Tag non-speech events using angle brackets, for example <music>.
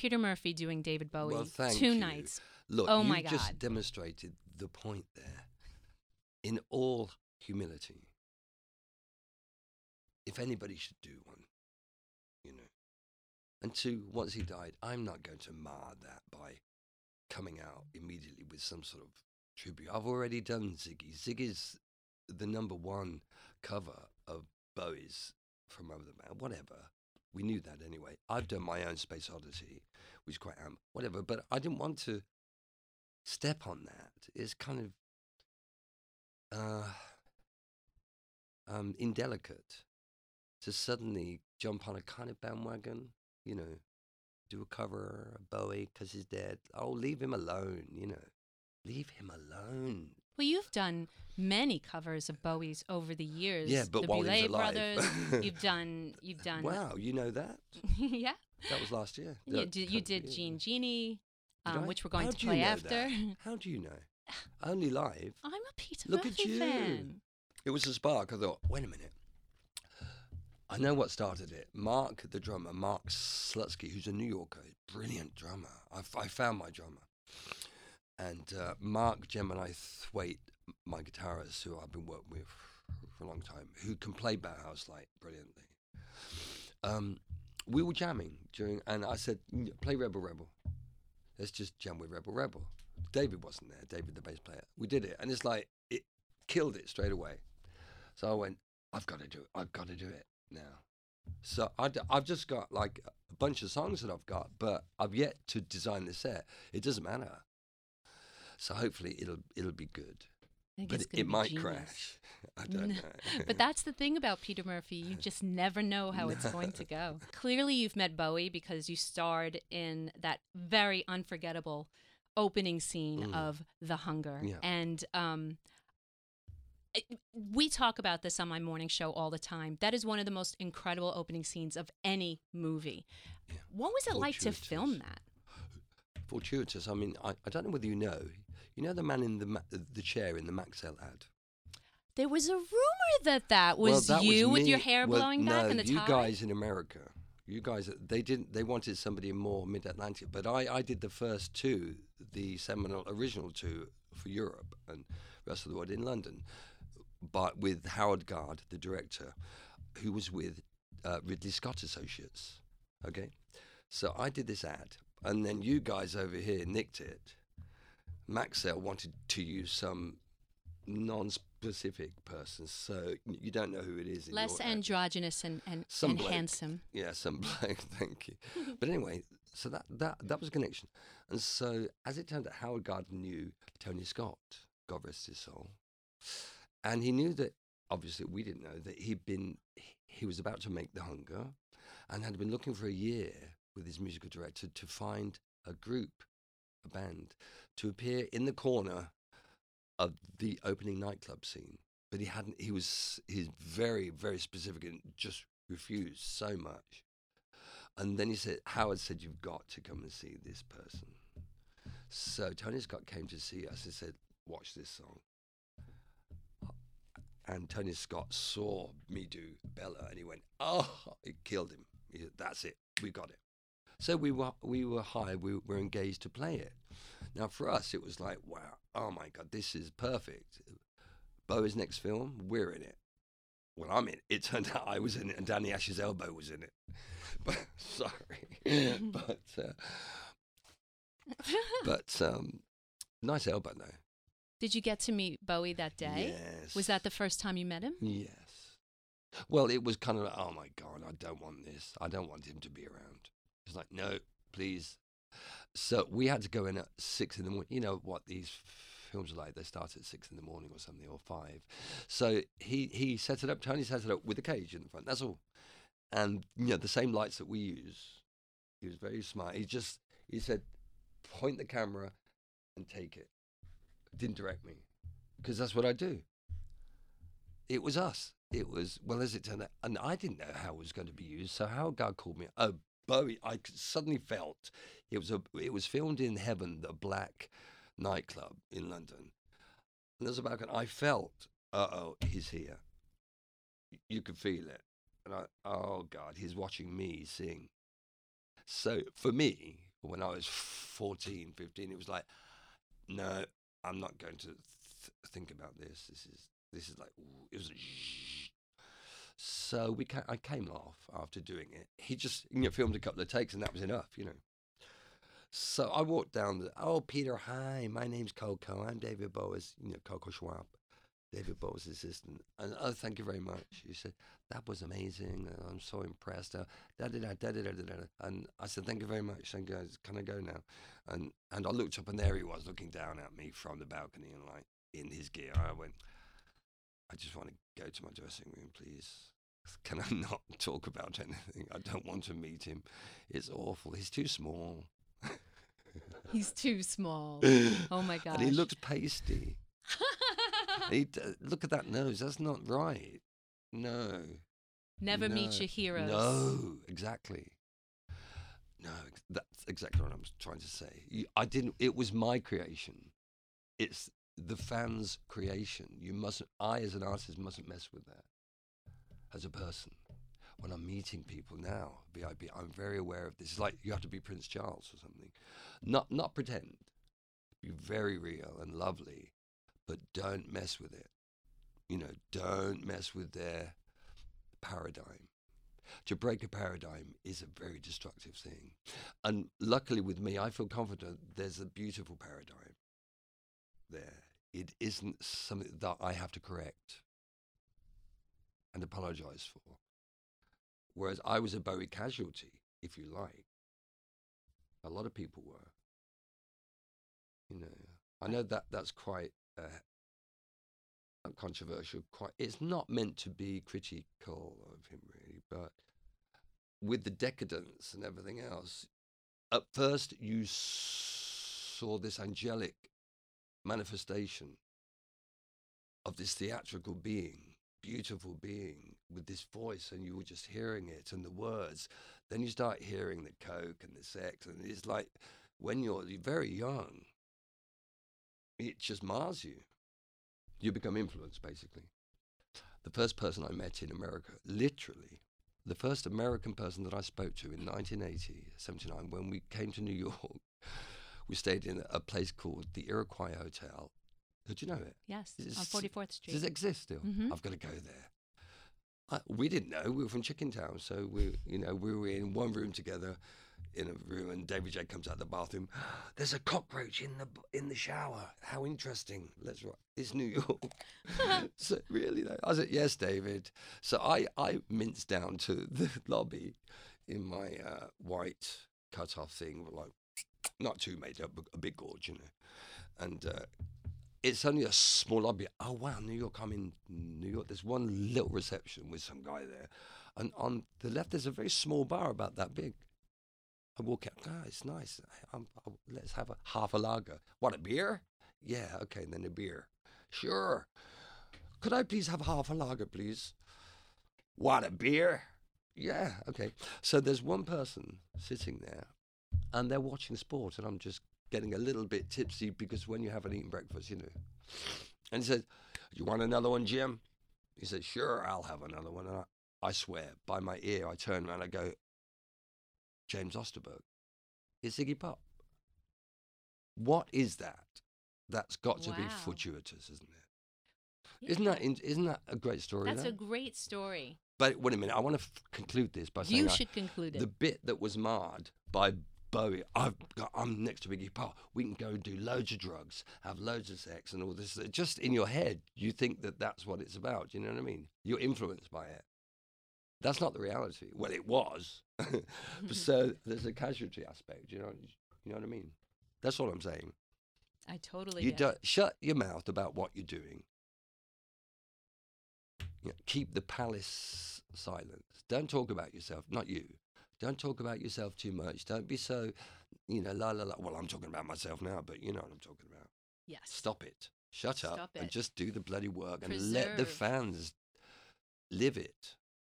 Peter Murphy doing David Bowie Well, two you. nights. Look, Oh you my just God. demonstrated the point there. In all humility, if anybody should do one, you know, and two, once he died, I'm not going to mar that by coming out immediately with some sort of tribute. I've already done Ziggy. Ziggy's the number one cover of Bowie's from Over the Man, whatever. We knew that anyway. I've done my own Space Oddity, which is quite am whatever, but I didn't want to step on that. It's kind of uh, um, indelicate to suddenly jump on a kind of bandwagon, you know, do a cover of Bowie because he's dead. Oh, leave him alone, you know. Leave him alone. Well, you've done many covers of Bowie's over the years. Yeah, but the while Boulet alive. Brothers. <laughs> you've done. You've done. Wow, you know that? <laughs> yeah. That was last year. You did, you did. Gene Genie, um, I? which we're going How to do you play know after. that? How do you know? Only live. I'm a Peter Look at you. fan. It was a spark. I thought, wait a minute. I know what started it. Mark, the drummer, Mark Slutsky, who's a New Yorker, brilliant drummer. I found my drummer. And uh, Mark Gemini Thwaite, my guitarist, who I've been working with for a long time, who can play Bauhaus like brilliantly. Um, we were jamming during, and I said, "Mm, play Rebel Rebel. Let's just jam with Rebel Rebel. David wasn't there, David, the bass player. We did it, and it's like, it killed it straight away. So I went, I've got to do it. I've got to do it now. So I've just got like a bunch of songs that I've got, but I've yet to design the set. It doesn't matter. So hopefully it'll it'll be good, but it might genius. crash. <laughs> I don't No, <laughs> know. but that's the thing about Peter Murphy. You <laughs> just never know how it's going to go. Clearly, you've met Bowie because you starred in that very unforgettable opening scene Mm. of The Hunger. Yeah. And um, we talk about this on my morning show all the time. That is one of the most incredible opening scenes of any movie. Yeah. What was it like to film that? fortuitous. I mean, I, I don't know whether you know. You know the man in the ma- the chair in the Maxell ad. There was a rumor that that was well, that you was with your hair Well, blowing no, back and the you tie. guys in America. You guys, they didn't. They wanted somebody more mid-Atlantic, but I, I did the first two, the seminal original two for Europe and rest of the world in London, but with Howard Guard, the director, who was with uh, Ridley Scott Associates. Okay, so I did this ad, and then you guys over here nicked it. Maxell wanted to use some non-specific person, so you don't know who it is. Less androgynous and, and, Some and bloke. handsome. Yeah, some <laughs> bloke. Thank you. But anyway, so that that that was a connection, and so as it turned out, Howard Gardner knew Tony Scott, God rest his soul, and he knew that obviously we didn't know that he'd been he was about to make The Hunger, and had been looking for a year with his musical director to find a group, a band, to appear in the corner of the opening nightclub scene. But he hadn't. He was he's very very specific and just refused so much. And then he said, Howard said, You've got to come and see this person. So Tony Scott came to see us and said, Watch this song. And Tony Scott saw me do Bela and he went, Oh, it killed him. He said, That's it. We got it. So we were we were hired, we were engaged to play it. Now for us it was like, wow, oh my god, this is perfect. Bowie's next film, we're in it. Well, I'm in it. It turned out I was in it and Danny Ash's elbow was in it. <laughs> But sorry. <laughs> but uh, but um nice elbow though. Did you get to meet Bowie that day? Yes. Was that the first time you met him? Yes. Well, it was kind of like, oh my God, I don't want this. I don't want him to be around. Like, no, please. So we had to go in at six in the morning. You know what these films are like? They start at six in the morning or something, or five. So he, he set it up, Tony set it up with a cage in the front. That's all. And, you know, the same lights that we use. He was very smart. He just, he said, point the camera and take it. Didn't direct me because that's what I do it was us. It was well as it turned out, and I didn't know how it was going to be used. So Howard Guard called me. Oh, Bowie! I suddenly felt it was a. It was filmed in Heaven, the black nightclub in London. And there's about. I felt, uh oh, he's here. You could feel it, and I, oh God, he's watching me sing. So for me, when I was 14, 15, it was like, no, I'm not going to th- think about this. This is this is like ooh, it was. A so we ca- I came off after doing it. He just you know, filmed a couple of takes and that was enough, you know. So I walked down. The, oh, Peter, hi. My name's Coco. I'm David Bowie's, you know, Coco Schwab, David Bowie's assistant. And oh, thank you very much. He said that was amazing. I'm so impressed. Uh, da da da da da da da. And I said thank you very much. And goes, can I go now? And and I looked up and there he was looking down at me from the balcony and like in his gear. I went. I just want to go to my dressing room, please. Can I <laughs> not talk about anything? I don't want to meet him. It's awful. He's too small. He's too small. <laughs> Oh my god. And he looks pasty. <laughs> he d- look at that nose. That's not right. No. Never meet your heroes. No, exactly. No, that's exactly what I'm trying to say. You- I didn't. It was my creation. It's the fans' creation. You mustn't. I, as an artist, mustn't mess with that. As a person, when I'm meeting people now, VIP, I'm very aware of this. It's like you have to be Prince Charles or something. Not not pretend. Be very real and lovely, but don't mess with it. You know, don't mess with their paradigm. To break a paradigm is a very destructive thing. And luckily with me, I feel confident there's a beautiful paradigm there. It isn't something that I have to correct and apologize for. Whereas I was a Bowie casualty, if you like. A lot of people were. You know, I know that that's quite uh, controversial. Quite, it's not meant to be critical of him, really. But with the decadence and everything else, at first you saw this angelic manifestation of this theatrical being, beautiful being with this voice, and you were just hearing it and the words. Then you start hearing the coke and the sex, and it's like when you're very young, it just mars you. You become influenced, basically. The first person I met in America, literally, the first American person that I spoke to in 1980, 79, when we came to New York, <laughs> we stayed in a place called the Iroquois Hotel. Did you know it? Yes, Is on 44th Street. Does it exist still? Mhm. I've got to go there. I, we didn't know. We were from Chicken Town, so we, you know, we were in one room together, in a room, and David J comes out of the bathroom. <gasps> There's a cockroach in the in the shower. How interesting. Let's. ri- It's New York. <laughs> <laughs> so really, though, I said yes, David. So I I minced down to the <laughs> lobby in my uh, white cut off thing, like not too made up, but a big gorge, you know, and. Uh, it's only a small lobby. Oh wow, New York! I'm in New York. There's one little reception with some guy there, and on the left there's a very small bar about that big. I walk out. Ah, it's nice. I, i let's have a half a lager. What a beer? Yeah, okay, and then a beer. Sure. Could I please have half a lager, please? What a beer? Yeah, okay. So there's one person sitting there, and they're watching sport, and I'm just getting a little bit tipsy because when you haven't eaten breakfast, you know. And he said, "You want another one, Jim?" He said, "Sure, I'll have another one." And I, I swear, by my ear, I turn around, I go, "James Osterberg, it's Iggy Pop." What is that? That's got to be fortuitous, isn't it? not that Yeah. in, isn't that a great story? That's a great story. But wait a minute, I want to f- conclude this by saying You I- should conclude it. the bit that was marred by Bowie. I've got, I'm next to Iggy Pop. We can go and do loads of drugs, have loads of sex, and all this. Just in your head, you think that that's what it's about. You know what I mean? You're influenced by it. That's not the reality. Well, it was. <laughs> So <laughs> there's a casualty aspect. You know. You know what I mean? That's all I'm saying. I totally You don't shut your mouth about what you're doing. You know, keep the palace silent. Don't talk about yourself. Not you. Don't talk about yourself too much. Don't be so, you know, la la la. Well, I'm talking about myself now, but you know what I'm talking about. Yes. Stop it. Shut up Stop and just do the bloody work and let the fans live it.